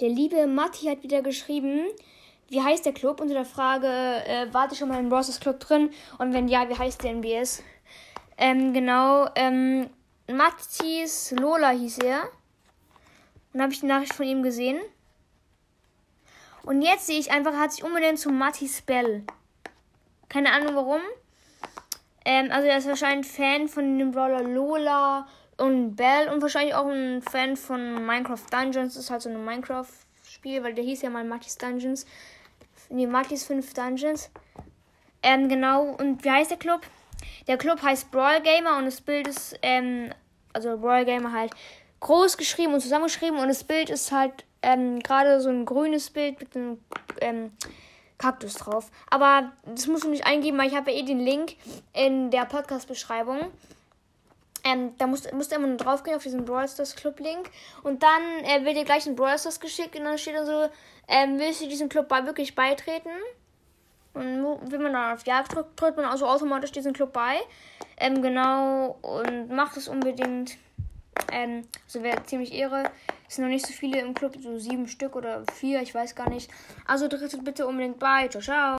Der liebe Matti hat wieder geschrieben, wie heißt der Club? Unter der Frage, äh, warte schon mal im Bros. Club drin? Und wenn ja, wie heißt der NBS? Ähm, genau, ähm, Mattis Lola hieß er. Und habe ich die Nachricht von ihm gesehen. Und jetzt sehe ich einfach, er hat sich unbedingt zu Mattis Bell. Keine Ahnung warum. Ähm, also er ist wahrscheinlich Fan von dem Brawler Lola und Bell und wahrscheinlich auch ein Fan von Minecraft Dungeons. Ist halt so ein Minecraft-Spiel, weil der hieß ja mal Mattis Dungeons. Nee, Mattis 5 Dungeons. Ähm, genau. Und wie heißt der Club? Der Club heißt Brawl Gamer und das Bild ist, ähm, also Brawl Gamer halt groß geschrieben und zusammengeschrieben und das Bild ist halt ähm, gerade so ein grünes Bild mit einem ähm, Kaktus drauf. Aber das musst du nicht eingeben, weil ich habe ja eh den Link in der Podcast-Beschreibung. Ähm, da musst, musst du immer nur draufgehen auf diesen Brawl Stars Club Link. Und dann äh, wird dir gleich ein Brawl Stars geschickt und dann steht da so, ähm, willst du diesem Club bei, wirklich beitreten? Und wenn man dann auf Ja drückt, drückt man also automatisch diesen Club bei. Ähm, genau, und macht es unbedingt. Ähm, also wäre ziemlich Ehre. Es sind noch nicht so viele im Club, so sieben Stück oder vier, ich weiß gar nicht. Also tretet bitte unbedingt bei. Ciao, ciao.